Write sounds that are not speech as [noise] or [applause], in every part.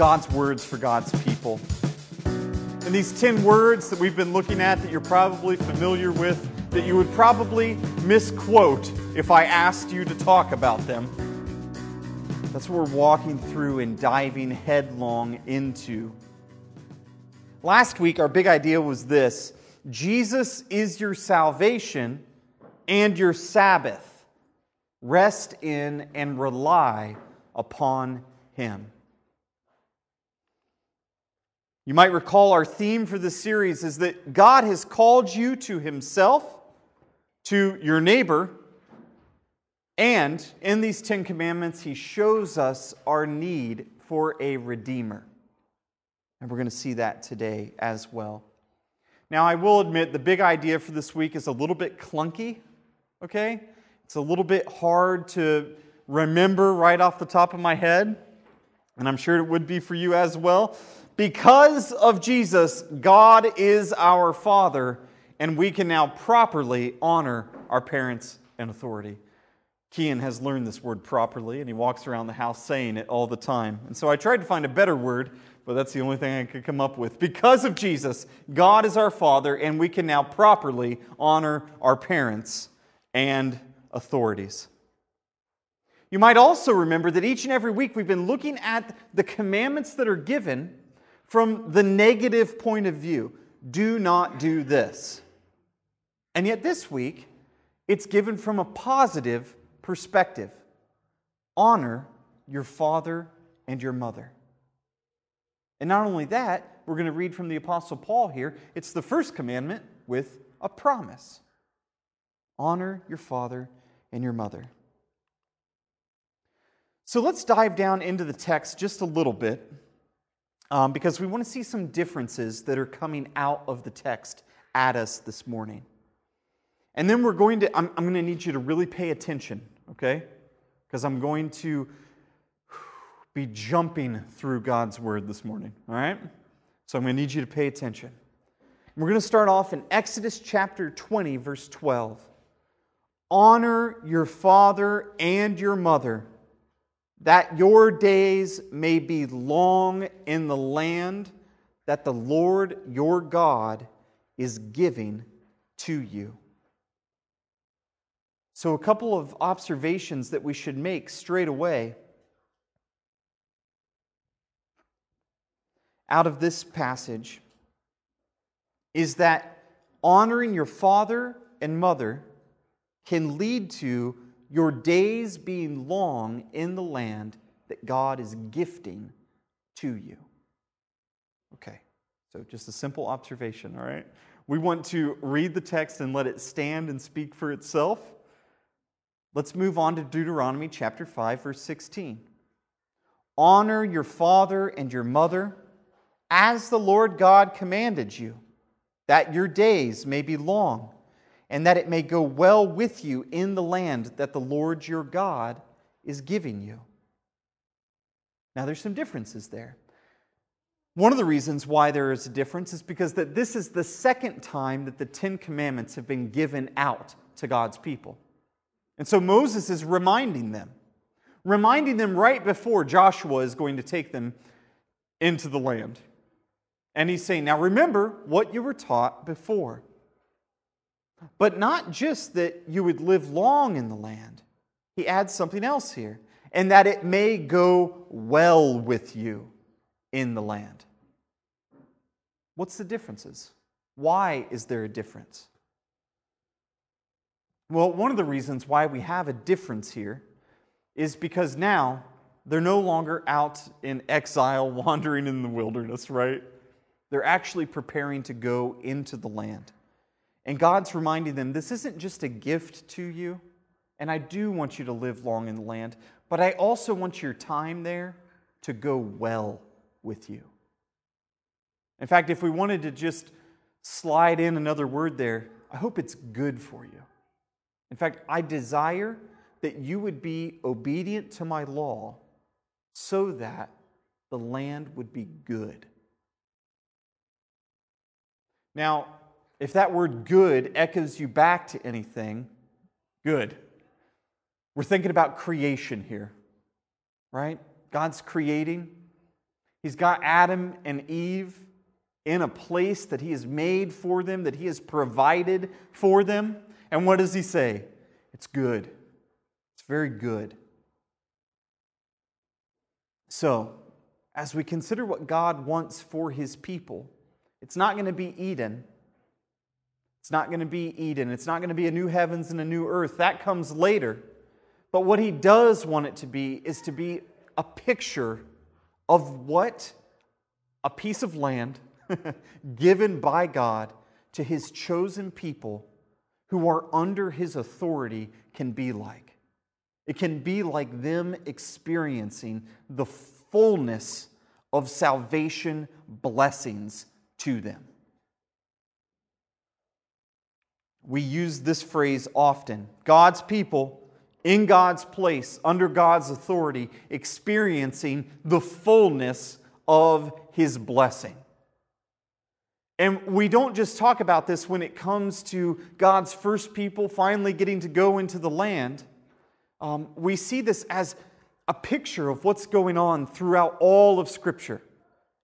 God's words for God's people. And these 10 words that we've been looking at that you're probably familiar with, that you would probably misquote if I asked you to talk about them. That's what we're walking through and diving headlong into. Last week, our big idea was this Jesus is your salvation and your Sabbath. Rest in and rely upon Him. You might recall our theme for this series is that God has called you to Himself, to your neighbor, and in these Ten Commandments, He shows us our need for a Redeemer. And we're going to see that today as well. Now, I will admit the big idea for this week is a little bit clunky, okay? It's a little bit hard to remember right off the top of my head, and I'm sure it would be for you as well. Because of Jesus, God is our Father, and we can now properly honor our parents and authority. Kian has learned this word properly, and he walks around the house saying it all the time. And so I tried to find a better word, but that's the only thing I could come up with. Because of Jesus, God is our Father, and we can now properly honor our parents and authorities. You might also remember that each and every week we've been looking at the commandments that are given from the negative point of view. Do not do this. And yet this week, it's given from a positive perspective. Honor your father and your mother. And not only that, we're going to read from the Apostle Paul here. It's the first commandment with a promise honor your father and your mother. So let's dive down into the text just a little bit um, because we want to see some differences that are coming out of the text at us this morning. And then we're going to, I'm, I'm going to need you to really pay attention, okay? Because I'm going to be jumping through God's word this morning, all right? So I'm going to need you to pay attention. We're going to start off in Exodus chapter 20, verse 12. Honor your father and your mother that your days may be long in the land that the Lord your God is giving to you. So, a couple of observations that we should make straight away out of this passage is that honoring your father and mother can lead to your days being long in the land that God is gifting to you. Okay, so just a simple observation, all right? We want to read the text and let it stand and speak for itself. Let's move on to Deuteronomy chapter 5, verse 16. Honor your father and your mother as the Lord God commanded you, that your days may be long and that it may go well with you in the land that the Lord your God is giving you. Now, there's some differences there. One of the reasons why there is a difference is because that this is the second time that the Ten Commandments have been given out to God's people. And so Moses is reminding them, reminding them right before Joshua is going to take them into the land. And he's saying, Now remember what you were taught before. But not just that you would live long in the land, he adds something else here, and that it may go well with you in the land. What's the differences? Why is there a difference? Well, one of the reasons why we have a difference here is because now they're no longer out in exile [laughs] wandering in the wilderness, right? They're actually preparing to go into the land. And God's reminding them this isn't just a gift to you, and I do want you to live long in the land, but I also want your time there to go well with you. In fact, if we wanted to just slide in another word there, I hope it's good for you. In fact, I desire that you would be obedient to my law so that the land would be good. Now, if that word good echoes you back to anything, good. We're thinking about creation here, right? God's creating. He's got Adam and Eve in a place that He has made for them, that He has provided for them. And what does He say? It's good. It's very good. So, as we consider what God wants for His people, it's not going to be Eden. It's not going to be Eden. It's not going to be a new heavens and a new earth. That comes later. But what He does want it to be is to be a picture of what a piece of land [laughs] given by God to His chosen people who are under His authority can be like. It can be like them experiencing the fullness of salvation blessings to them. We use this phrase often God's people in God's place, under God's authority, experiencing the fullness of His blessing. And we don't just talk about this when it comes to God's first people finally getting to go into the land. Um, we see this as a picture of what's going on throughout all of Scripture.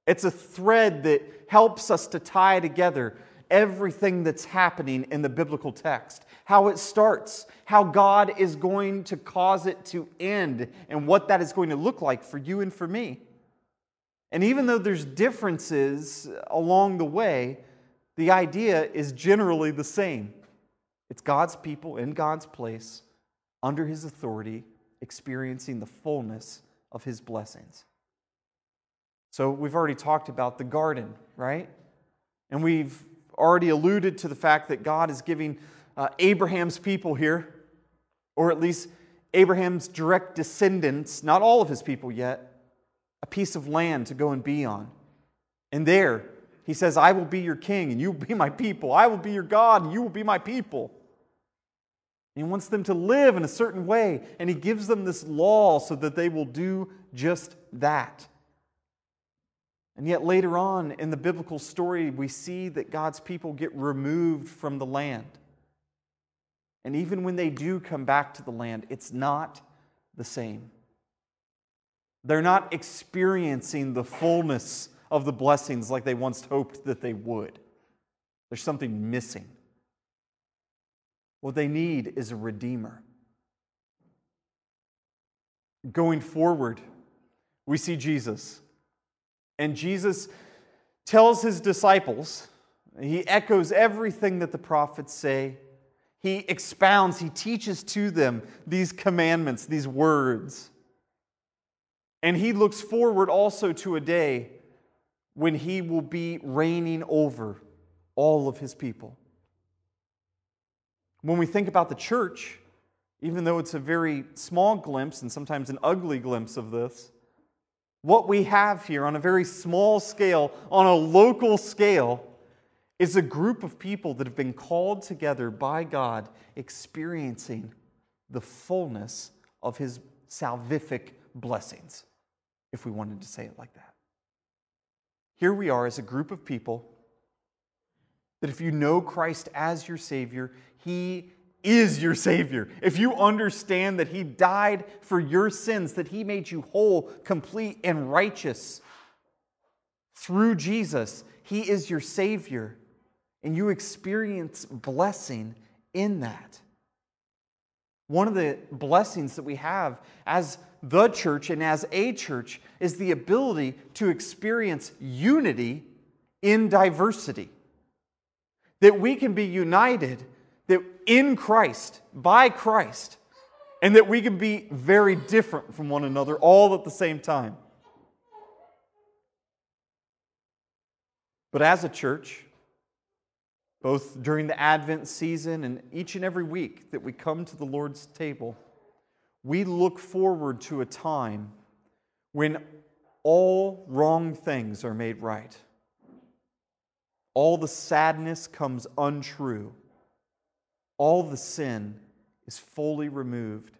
It's a thread that helps us to tie together everything that's happening in the biblical text, how it starts, how God is going to cause it to end, and what that is going to look like for you and for me. And even though there's differences along the way, the idea is generally the same. It's God's people in God's place, under His authority, experiencing the fullness of His blessings. So we've already talked about the garden, right? And we've already alluded to the fact that God is giving uh, Abraham's people here, or at least Abraham's direct descendants, not all of his people yet, a piece of land to go and be on. And there, he says, I will be your king, and you will be my people. I will be your God, and you will be my people. he wants them to live in a certain way, and he gives them this law so that they will do just that. And yet, later on in the biblical story, we see that God's people get removed from the land. And even when they do come back to the land, it's not the same. They're not experiencing the fullness of the blessings like they once hoped that they would. There's something missing. What they need is a redeemer. Going forward, we see Jesus and Jesus tells his disciples, he echoes everything that the prophets say. He expounds, he teaches to them these commandments, these words. And he looks forward also to a day when he will be reigning over all of his people. When we think about the church, even though it's a very small glimpse and sometimes an ugly glimpse of this, what we have here on a very small scale, on a local scale, is a group of people that have been called together by God, experiencing the fullness of His salvific blessings, if we wanted to say it like that. Here we are as a group of people that if you know Christ as your Savior, He is your Savior, if you understand that He died for your sins, that He made you whole, complete, and righteous through Jesus, He is your Savior, and you experience blessing in that. One of the blessings that we have as the church and as a church is the ability to experience unity in diversity. That we can be united that in Christ, by Christ, and that we can be very different from one another all at the same time. But as a church, both during the Advent season and each and every week that we come to the Lord's table, we look forward to a time when all wrong things are made right. All the sadness comes untrue all the sin is fully removed.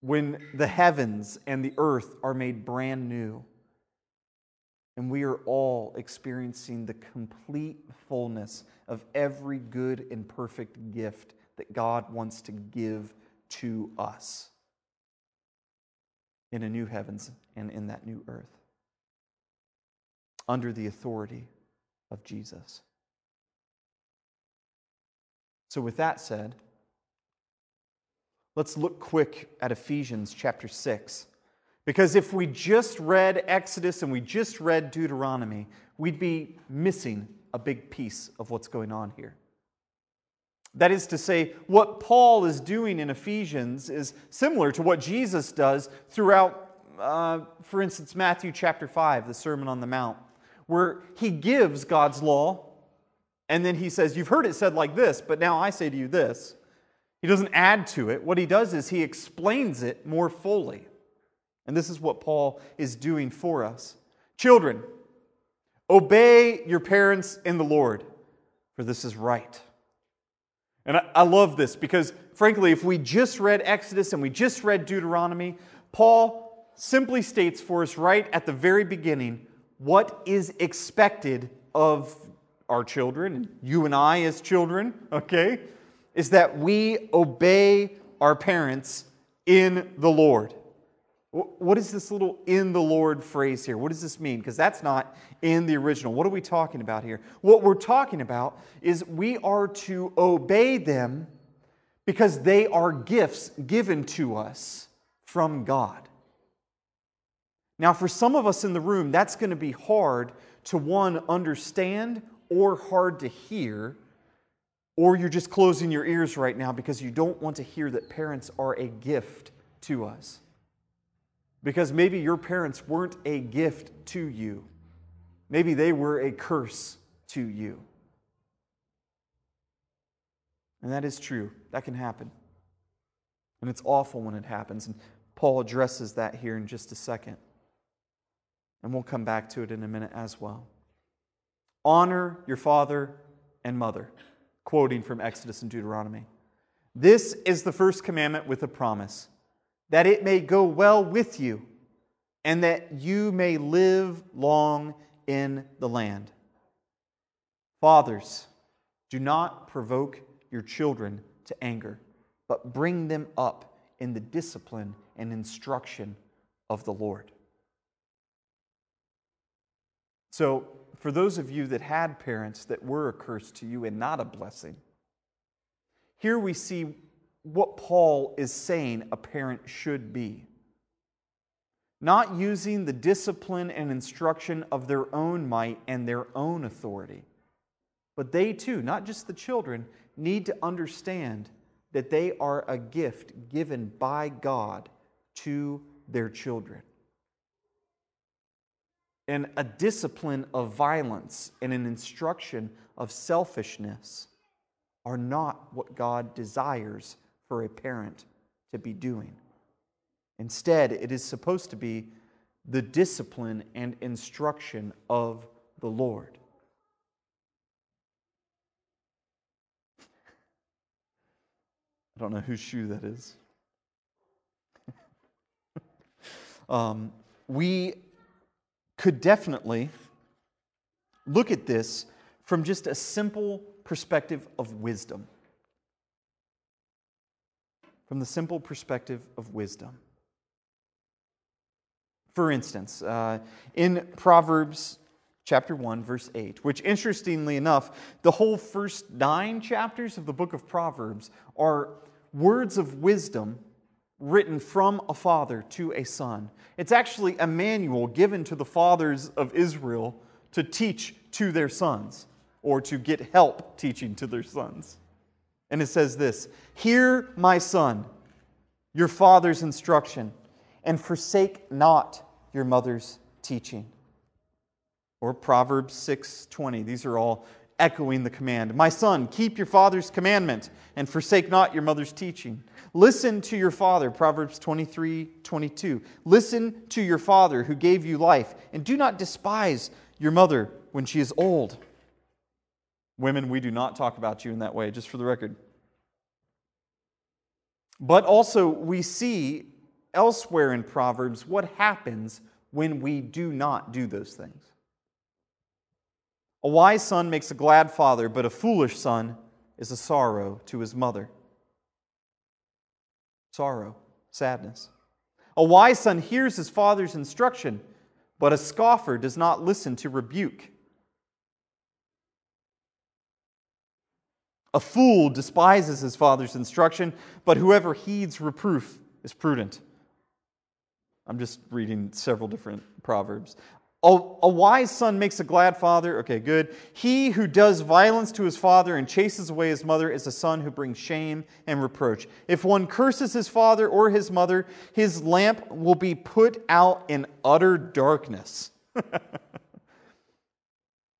When the heavens and the earth are made brand new, and we are all experiencing the complete fullness of every good and perfect gift that God wants to give to us. in a new heavens and in that new earth under the authority of Jesus. So, with that said, let's look quick at Ephesians chapter 6. Because if we just read Exodus and we just read Deuteronomy, we'd be missing a big piece of what's going on here. That is to say, what Paul is doing in Ephesians is similar to what Jesus does throughout, uh, for instance, Matthew chapter 5, the Sermon on the Mount, where he gives God's law and then he says, You've heard it said like this, but now I say to you this. He doesn't add to it. What he does is he explains it more fully. And this is what Paul is doing for us. Children, obey your parents in the Lord, for this is right. And I, I, love this because, frankly, if we just read Exodus and we just read Deuteronomy, Paul simply states for us right at the very beginning what is expected of our children, you and I as children, okay, is that we obey our parents in the Lord. What is this little in the Lord phrase here? What does this mean? Because that's not in the original. What are we talking about here? What we're talking about is we are to obey them because they are gifts given to us from God. Now, for some of us in the room, that's going to be hard to one, understand or hard to hear, or you're just closing your ears right now because you don't want to hear that parents are a gift to us. Because maybe your parents weren't a gift to you, maybe they were a curse to you. And that is true. That can happen. And it's awful when it happens. And Paul addresses that here in just a second. And we'll come back to it in a minute as well. Honor your father and mother, quoting from Exodus and Deuteronomy. This is the first commandment with a promise that it may go well with you and that you may live long in the land. Fathers, do not provoke your children to anger, but bring them up in the discipline and instruction of the Lord. So, for those of you that had parents that were a curse to you and not a blessing, here we see what Paul is saying a parent should be. Not using the discipline and instruction of their own might and their own authority. But they too, not just the children, need to understand that they are a gift given by God to their children and a discipline of violence and an instruction of selfishness are not what God desires for a parent to be doing. Instead, it is supposed to be the discipline and instruction of the Lord. I don't know whose shoe that is. [laughs] um, we could definitely look at this from just a simple perspective of wisdom. From the simple perspective of wisdom. For instance, uh, in Proverbs chapter 1, verse 8, which interestingly enough, the whole first nine chapters of the book of Proverbs are words of wisdom written from a father to a son. It's actually a manual given to the fathers of Israel to teach to their sons or to get help teaching to their sons. And it says this Hear, my son, your father's instruction, and forsake not your mother's teaching. Or Proverbs 6:20. These are all echoing the command. My son, keep your father's commandment and forsake not your mother's teaching. Listen to your father, Proverbs 23 22. Listen to your father who gave you life, and do not despise your mother when she is old. Women, we do not talk about you in that way, just for the record. But also, we see elsewhere in Proverbs what happens when we do not do those things. A wise son makes a glad father, but a foolish son is a sorrow to his mother sorrow, sadness. A wise son hears his father's instruction, but a scoffer does not listen to rebuke. A fool despises his father's instruction, but whoever heeds reproof is prudent. I'm just reading several different proverbs. A, wise son makes a glad father. Okay, good. He who does violence to his father and chases away his mother is a son who brings shame and reproach. If one curses his father or his mother, his lamp will be put out in utter darkness. [laughs]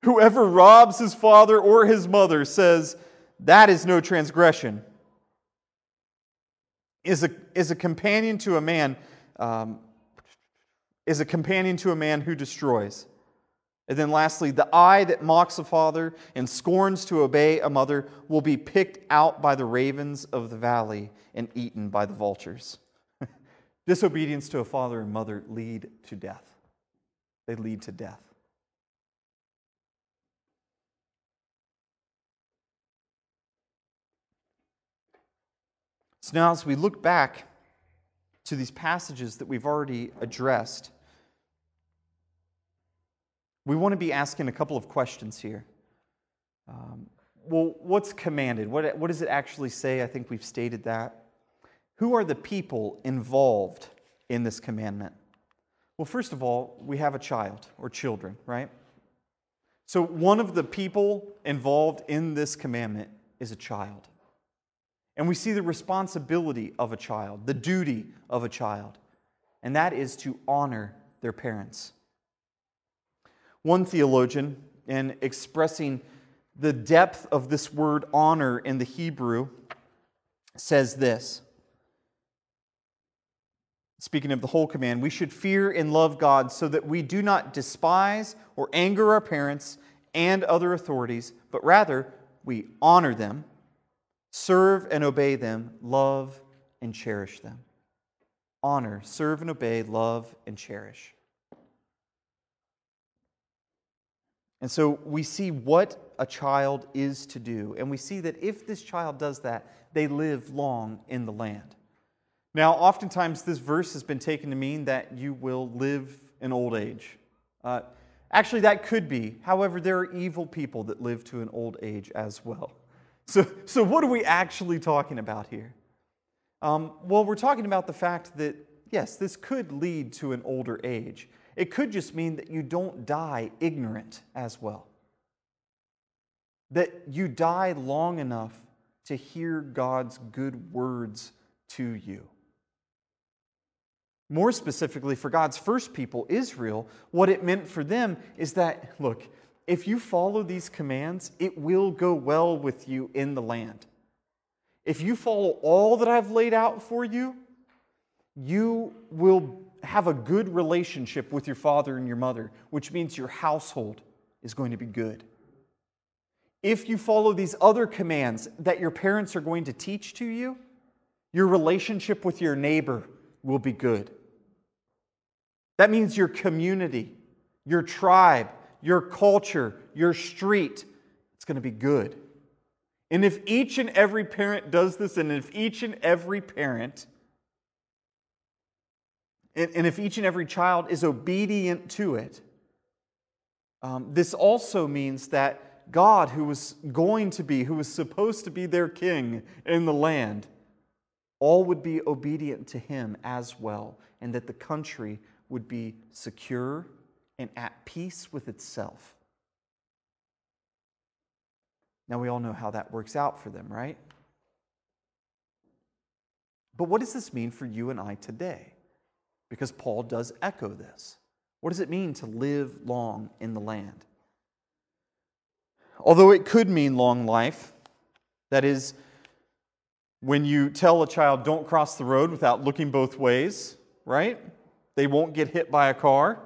Whoever robs his father or his mother says, That is no transgression. Is a, is a companion to a man. Um, is a companion to a man who destroys. And then lastly, the eye that mocks a father and scorns to obey a mother will be picked out by the ravens of the valley and eaten by the vultures. [laughs] Disobedience to a father and mother lead to death. They lead to death. So now, as we look back to these passages that we've already addressed, we want to be asking a couple of questions here. Um, well, what's commanded? What, what does it actually say? I think we've stated that. Who are the people involved in this commandment? Well, first of all, we have a child or children, right? So, one of the people involved in this commandment is a child. And we see the responsibility of a child, the duty of a child, and that is to honor their parents. One theologian, in expressing the depth of this word honor in the Hebrew, says this. Speaking of the whole command, we should fear and love God so that we do not despise or anger our parents and other authorities, but rather we honor them, serve and obey them, love and cherish them. Honor, serve and obey, love and cherish. And so we see what a child is to do. And we see that if this child does that, they live long in the land. Now, oftentimes, this verse has been taken to mean that you will live in old age. Uh, actually, that could be. However, there are evil people that live to an old age as well. So, so what are we actually talking about here? Um, well, we're talking about the fact that, yes, this could lead to an older age. It could just mean that you don't die ignorant as well. That you die long enough to hear God's good words to you. More specifically, for God's first people, Israel, what it meant for them is that, look, if you follow these commands, it will go well with you in the land. If you follow all that I've laid out for you, you will have a good relationship with your father and your mother, which means your household is going to be good. If you follow these other commands that your parents are going to teach to you, your relationship with your neighbor will be good. That means your community, your tribe, your culture, your street, it's going to be good. And if each and every parent does this, and if each and every parent and if each and every child is obedient to it, um, this also means that God, who was going to be, who was supposed to be their king in the land, all would be obedient to him as well, and that the country would be secure and at peace with itself. Now, we all know how that works out for them, right? But what does this mean for you and I today? because Paul does echo this. What does it mean to live long in the land? Although it could mean long life, that is, when you tell a child, don't cross the road without looking both ways, right? They won't get hit by a car.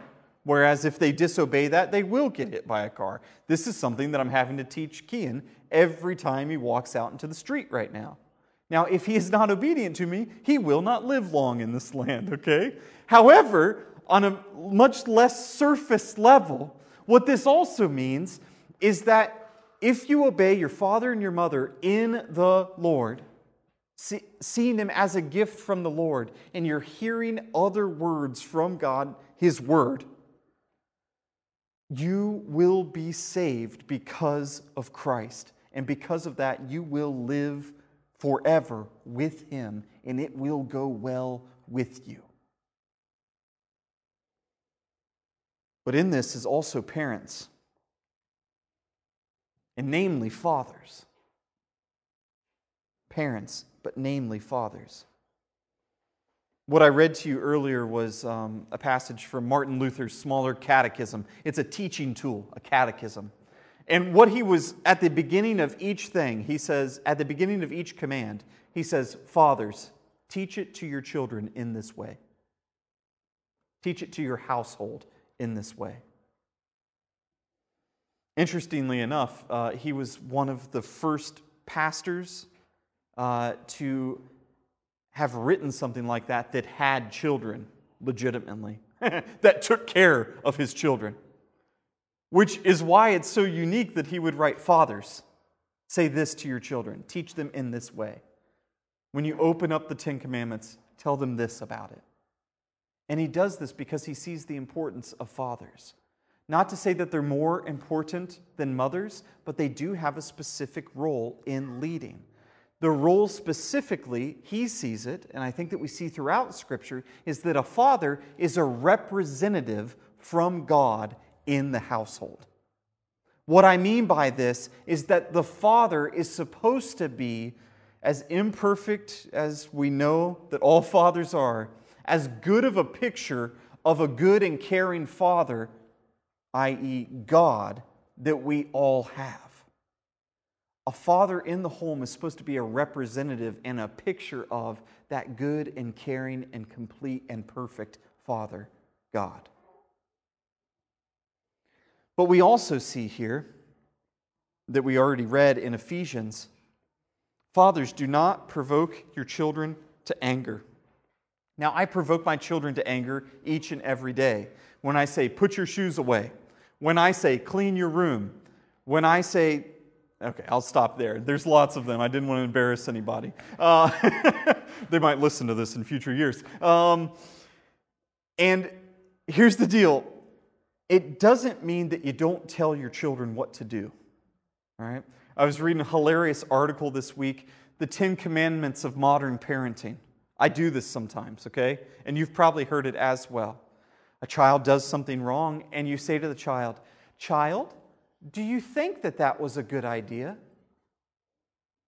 Whereas if they disobey that, they will get hit by a car. This is something that I'm having to teach Kian every time he walks out into the street right now. Now, if he is not obedient to me, he will not live long in this land, okay? However, on a much less surface level, what this also means is that if you obey your father and your mother in the Lord, see, seeing them as a gift from the Lord, and you're hearing other words from God, His Word, you will be saved because of Christ. And because of that, you will live forever with Him, and it will go well with you. But in this is also parents, and namely fathers. Parents, but namely fathers. What I read to you earlier was um, a passage from Martin Luther's Smaller Catechism. It's a teaching tool, a catechism. And what he was at the beginning of each thing, he says, at the beginning of each command, he says, Fathers, teach it to your children in this way. Teach it to your household in this way. Interestingly enough, uh, he was one of the first pastors uh, to have written something like that that had children legitimately, [laughs] that took care of his children. Which is why it's so unique that he would write, Fathers, say this to your children, teach them in this way. When you open up the Ten Commandments, tell them this about it. And he does this because he sees the importance of fathers. Not to say that they're more important than mothers, but they do have a specific role in leading. The role specifically, he sees it, and I think that we see throughout Scripture, is that a father is a representative from God in the household. What I mean by this is that the father is supposed to be as imperfect as we know that all [laughs] fathers are, as good of a picture of a good and caring father, i.e., God, that we all have. A father in the home is supposed to be a representative and a picture of that good and caring and complete and perfect Father, God. But we also see here that we already read in Ephesians Fathers, do not provoke your children to anger. Now, I provoke my children to anger each and every day. When I say, put your shoes away, when I say, clean your room, when I say, okay, I'll stop there. There's lots of them. I didn't want to embarrass anybody. Uh, [laughs] they might listen to this in future years. Um, and here's the deal it doesn't mean that you don't tell your children what to do. All right? I was reading a hilarious article this week The Ten Commandments of Modern Parenting. I do this sometimes, okay? And you've probably heard it as well. A child does something wrong, and you say to the child, Child, do you think that that was a good idea?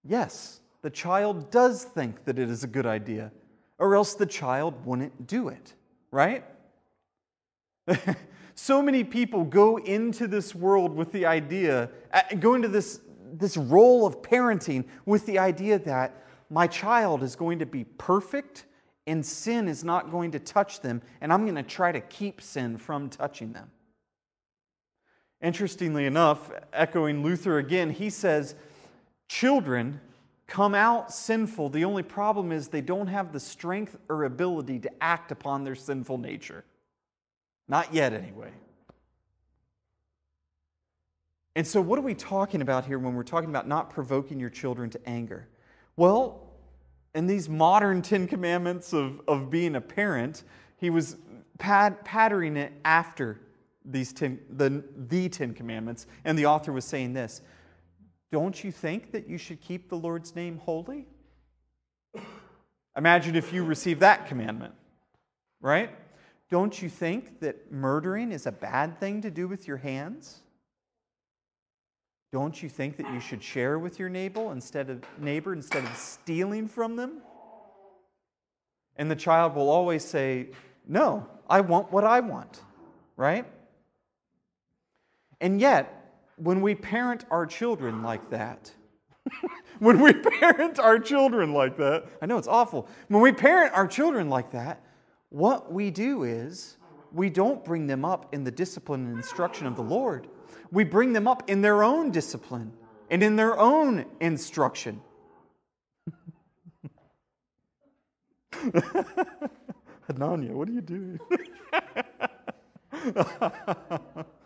Yes, the child does think that it is a good idea, or else the child wouldn't do it, right? [laughs] So many people go into this world with the idea, uh, go into this, this role of parenting with the idea that my child is going to be perfect and sin is not going to touch them, and I'm going to try to keep sin from touching them. Interestingly enough, echoing Luther again, he says, Children come out sinful. The only problem is they don't have the strength or ability to act upon their sinful nature. Not yet, anyway. And so, what are we talking about here when we're talking about not provoking your children to anger? Well, in these modern Ten Commandments of, of being a parent, he was pad, patterning it after these ten, the, the Ten Commandments. And the author was saying this Don't you think that you should keep the Lord's name holy? Imagine if you receive that commandment, right? Don't you think that murdering is a bad thing to do with your hands? Don't you think that you should share with your neighbor instead of neighbor instead of stealing from them? And the child will always say, "No, I want what I want." Right? And yet, when we parent our children like that, [laughs] when we parent our children like that, I know it's awful. When we parent our children like that, what we do is we don't bring them up in the discipline and instruction of the Lord. We bring them up in their own discipline and in their own instruction. [laughs] Hananya, what are you doing? [laughs]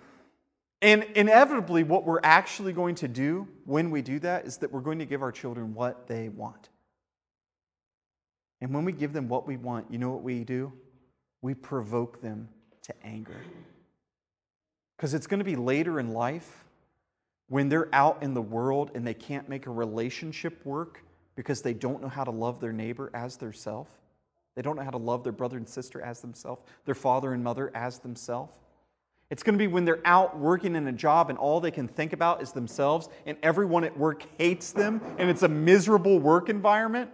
and inevitably, what we're actually going to do when we do that is that we're going to give our children what they want. And when we give them what we want, you know what we do? We provoke them to anger. Because it's going to be later in life when they're out in the world and they can't make a relationship work because they don't know how to love their neighbor as their self. They don't know how to love their brother and sister as themselves, their father and mother as themselves. It's going to be when they're out working in a job and all they can think about is themselves and everyone at work hates them and it's a miserable work environment.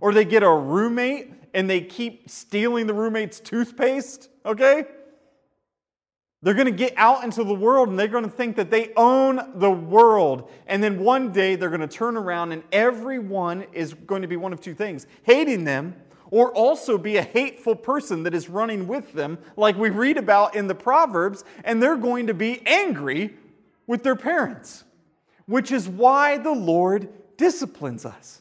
Or they get a roommate and they keep stealing the roommate's toothpaste, okay? They're going to get out into the world and they're going to think that they own the world. And then one day they're going to turn around and everyone is going to be one of two things hating them or also be a hateful person that is running with them, like we read about in the Proverbs, and they're going to be angry with their parents, which is why the Lord disciplines us.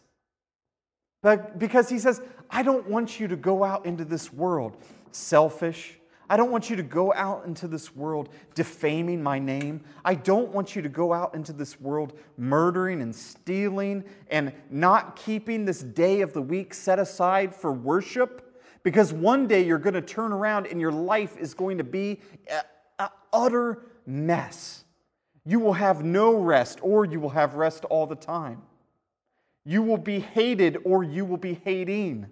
But because He says, I don't want you to go out into this world selfish I don't want you to go out into this world defaming my name. I don't want you to go out into this world murdering and stealing and not keeping this day of the week set aside for worship. Because one day you're going to turn around and your life is going to be an utter mess. You will have no rest, or you will have rest all the time. You will be hated, or you will be hating.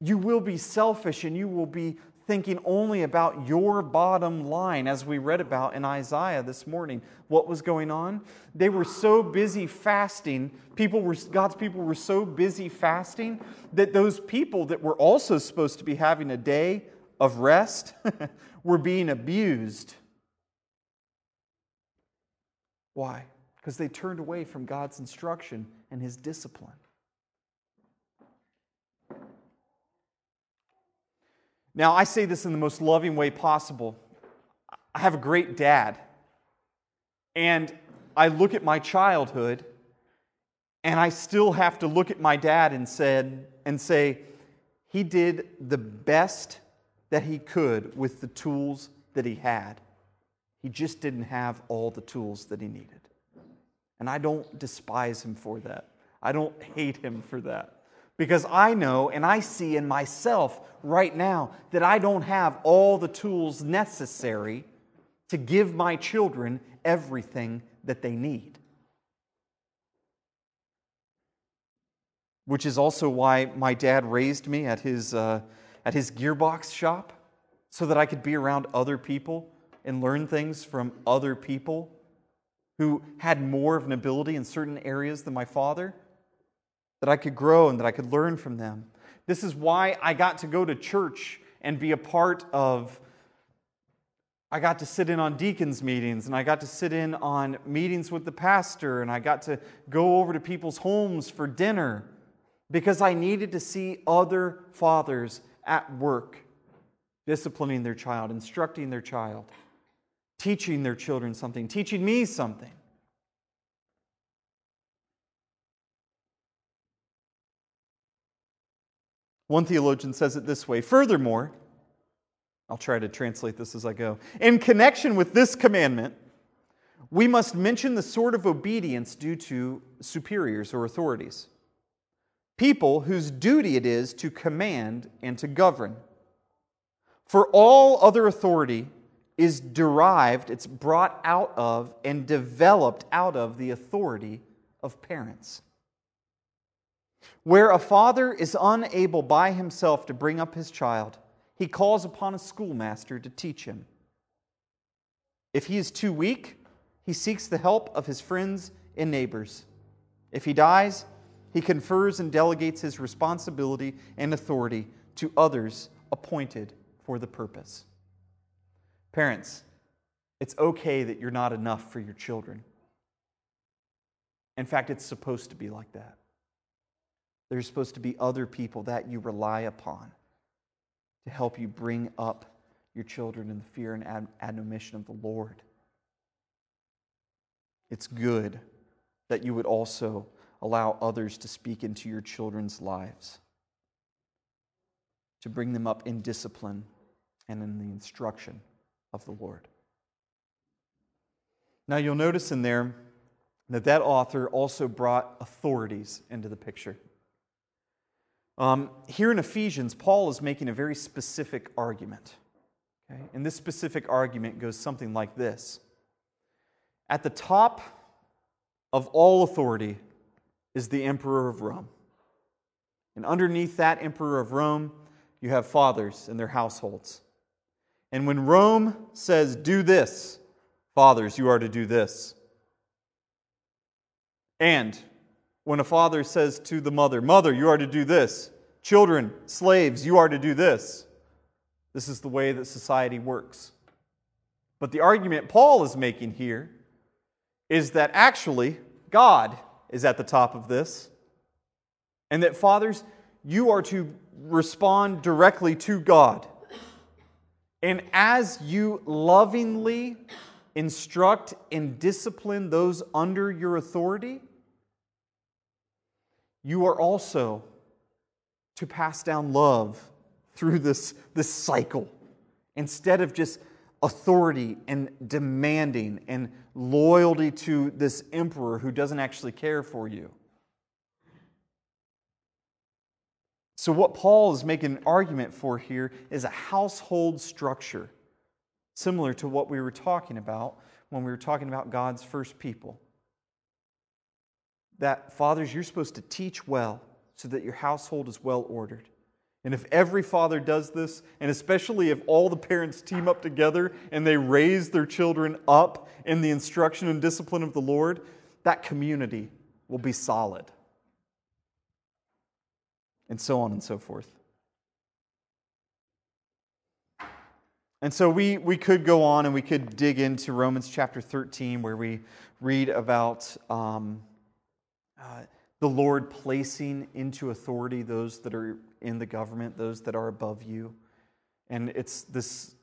You will be selfish and you will be thinking only about your bottom line, as we read about in Isaiah this morning. What was going on? They were so busy fasting, people were, God's people were so busy fasting that those people that were also supposed to be having a day of rest [laughs] were being abused. Why? Because they turned away from God's instruction and His discipline. Now, I say this in the most loving way possible. I have a great dad. And I look at my childhood, and I still have to look at my dad and, said, and say, he did the best that he could with the tools that he had. He just didn't have all the tools that he needed. And I don't despise him for that. I don't hate him for that. Because I know and I see in myself right now that I don't have all the tools necessary to give my children everything that they need. Which is also why my dad raised me at his, uh, at his gearbox shop so that I could be around other people and learn things from other people who had more of an ability in certain areas than my father that I could grow and that I could learn from them. This is why I got to go to church and be a part of. I got to sit in on deacons' meetings and I got to sit in on meetings with the pastor and I got to go over to people's homes for dinner because I needed to see other fathers at work disciplining their child, instructing their child, teaching their children something, teaching me something. One theologian says it this way Furthermore, I'll try to translate this as I go. In connection with this commandment, we must mention the sort of obedience due to superiors or authorities, people whose duty it is to command and to govern. For all other authority is derived, it's brought out of, and developed out of the authority of parents. Where a father is unable by himself to bring up his child, he calls upon a schoolmaster to teach him. If he is too weak, he seeks the help of his friends and neighbors. If he dies, he confers and delegates his responsibility and authority to others appointed for the purpose. Parents, it's okay that you're not enough for your children. In fact, it's supposed to be like that. There's supposed to be other people that you rely upon to help you bring up your children in the fear and ad- admonition of the Lord. It's good that you would also allow others to speak into your children's lives, to bring them up in discipline and in the instruction of the Lord. Now, you'll notice in there that that author also brought authorities into the picture. Um, here in Ephesians, Paul is making a very specific argument. Okay? And this specific argument goes something like this At the top of all authority is the emperor of Rome. And underneath that emperor of Rome, you have fathers and their households. And when Rome says, do this, fathers, you are to do this. And when a father says to the mother, Mother, you are to do this. Children, slaves, you are to do this. This is the way that society works. But the argument Paul is making here is that actually God is at the top of this, and that fathers, you are to respond directly to God. And as you lovingly instruct and discipline those under your authority, you are also to pass down love through this, this cycle instead of just authority and demanding and loyalty to this emperor who doesn't actually care for you. So, what Paul is making an argument for here is a household structure, similar to what we were talking about when we were talking about God's first people. That, fathers, you're supposed to teach well so that your household is well ordered. And if every father does this, and especially if all the parents team up together and they raise their children up in the instruction and discipline of the Lord, that community will be solid and so on and so forth. And so we, we could go on and we could dig into Romans chapter 13, where we read about um, uh, the Lord placing into authority those that are in the government, those that are above you. And it's this,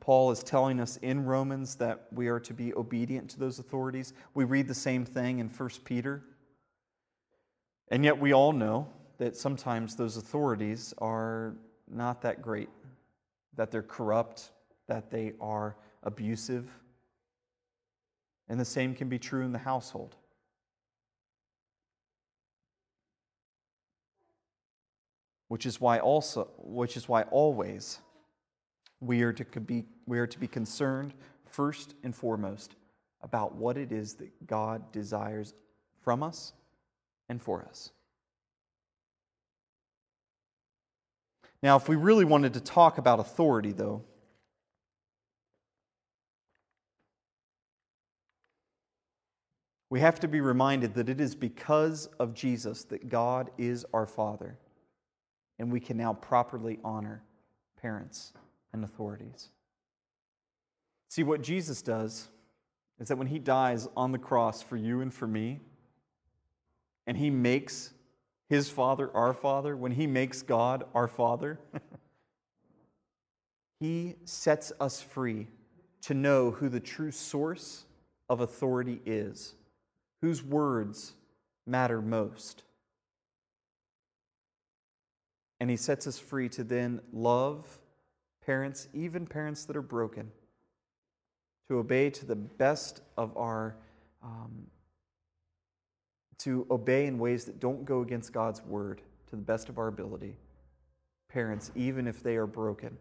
Paul is telling us in Romans that we are to be obedient to those authorities. We read the same thing in 1 Peter. And yet we all know that sometimes those authorities are not that great, that they're corrupt, that they are abusive. And the same can be true in the household. Which is why also which is why always we are to be we are to be concerned first and foremost about what it is that God desires from us and for us. Now, if we really wanted to talk about authority, though, we have to be reminded that it is because of Jesus that God is our Father, and we can now properly honor parents and authorities. See, what Jesus does is that when he dies on the cross for you and for me, and he makes his Father, our Father, when He makes God our Father, [laughs] He sets us free to know who the true source of authority is, whose words matter most. And He sets us free to then love parents, even parents that are broken, to obey to the best of our um, to obey in ways that don't go against God's word to the best of our ability. Parents, even if they are broken,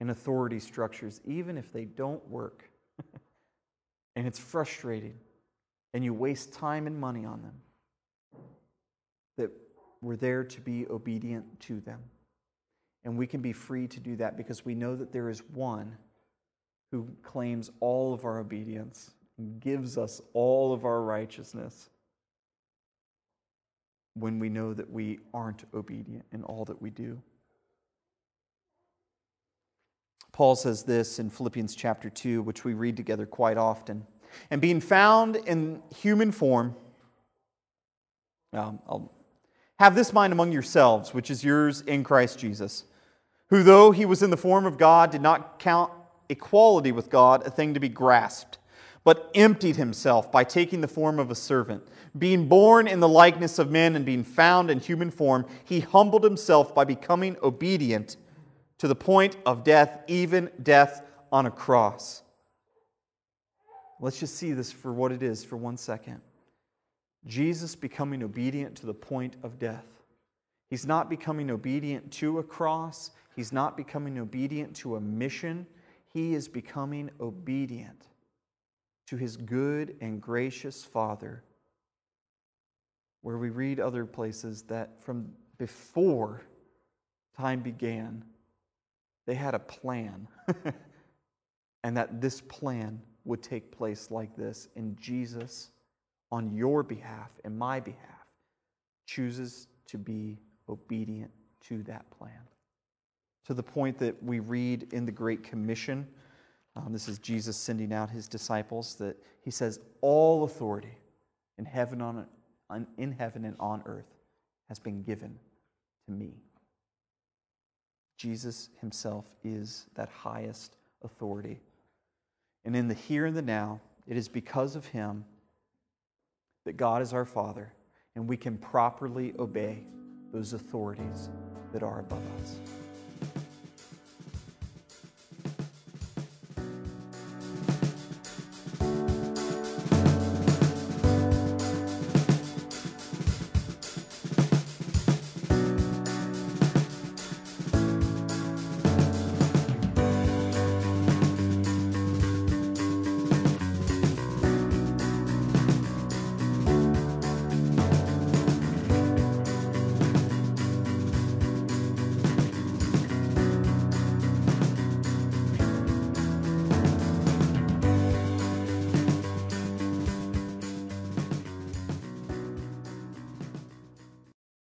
and authority structures, even if they don't work, [laughs] and it's frustrating, and you waste time and money on them, that we're there to be obedient to them. And we can be free to do that because we know that there is one who claims all of our obedience gives us all of our righteousness when we know that we aren't obedient in all that we do. Paul says this in Philippians chapter 2, which we read together quite often. And being found in human form, um, I'll have this mind among yourselves, which is yours in Christ Jesus, who, though he was in the form of God, did not count equality with God a thing to be grasped but emptied himself by taking the form of a servant. Being born in the likeness of men and being found in human form, he humbled himself by becoming obedient to the point of death, even death on a cross. Let's just see this for what it is for one second. Jesus becoming obedient to the point of death. He's not becoming obedient to a cross, he's not becoming obedient to a mission. He is becoming obedient to his good and gracious Father. Where we read other places that from before time began, they had a plan, [laughs] and that this plan would take place like this. in Jesus, on your behalf and my behalf, chooses to be obedient to that plan. To the point that we read in the Great Commission, um, this is Jesus sending out his disciples, that he says, All authority in heaven, on, in heaven and on earth has been given to me. Jesus himself is that highest authority. And in the here and the now, it is because of him that God is our Father and we can properly obey those authorities that are above us.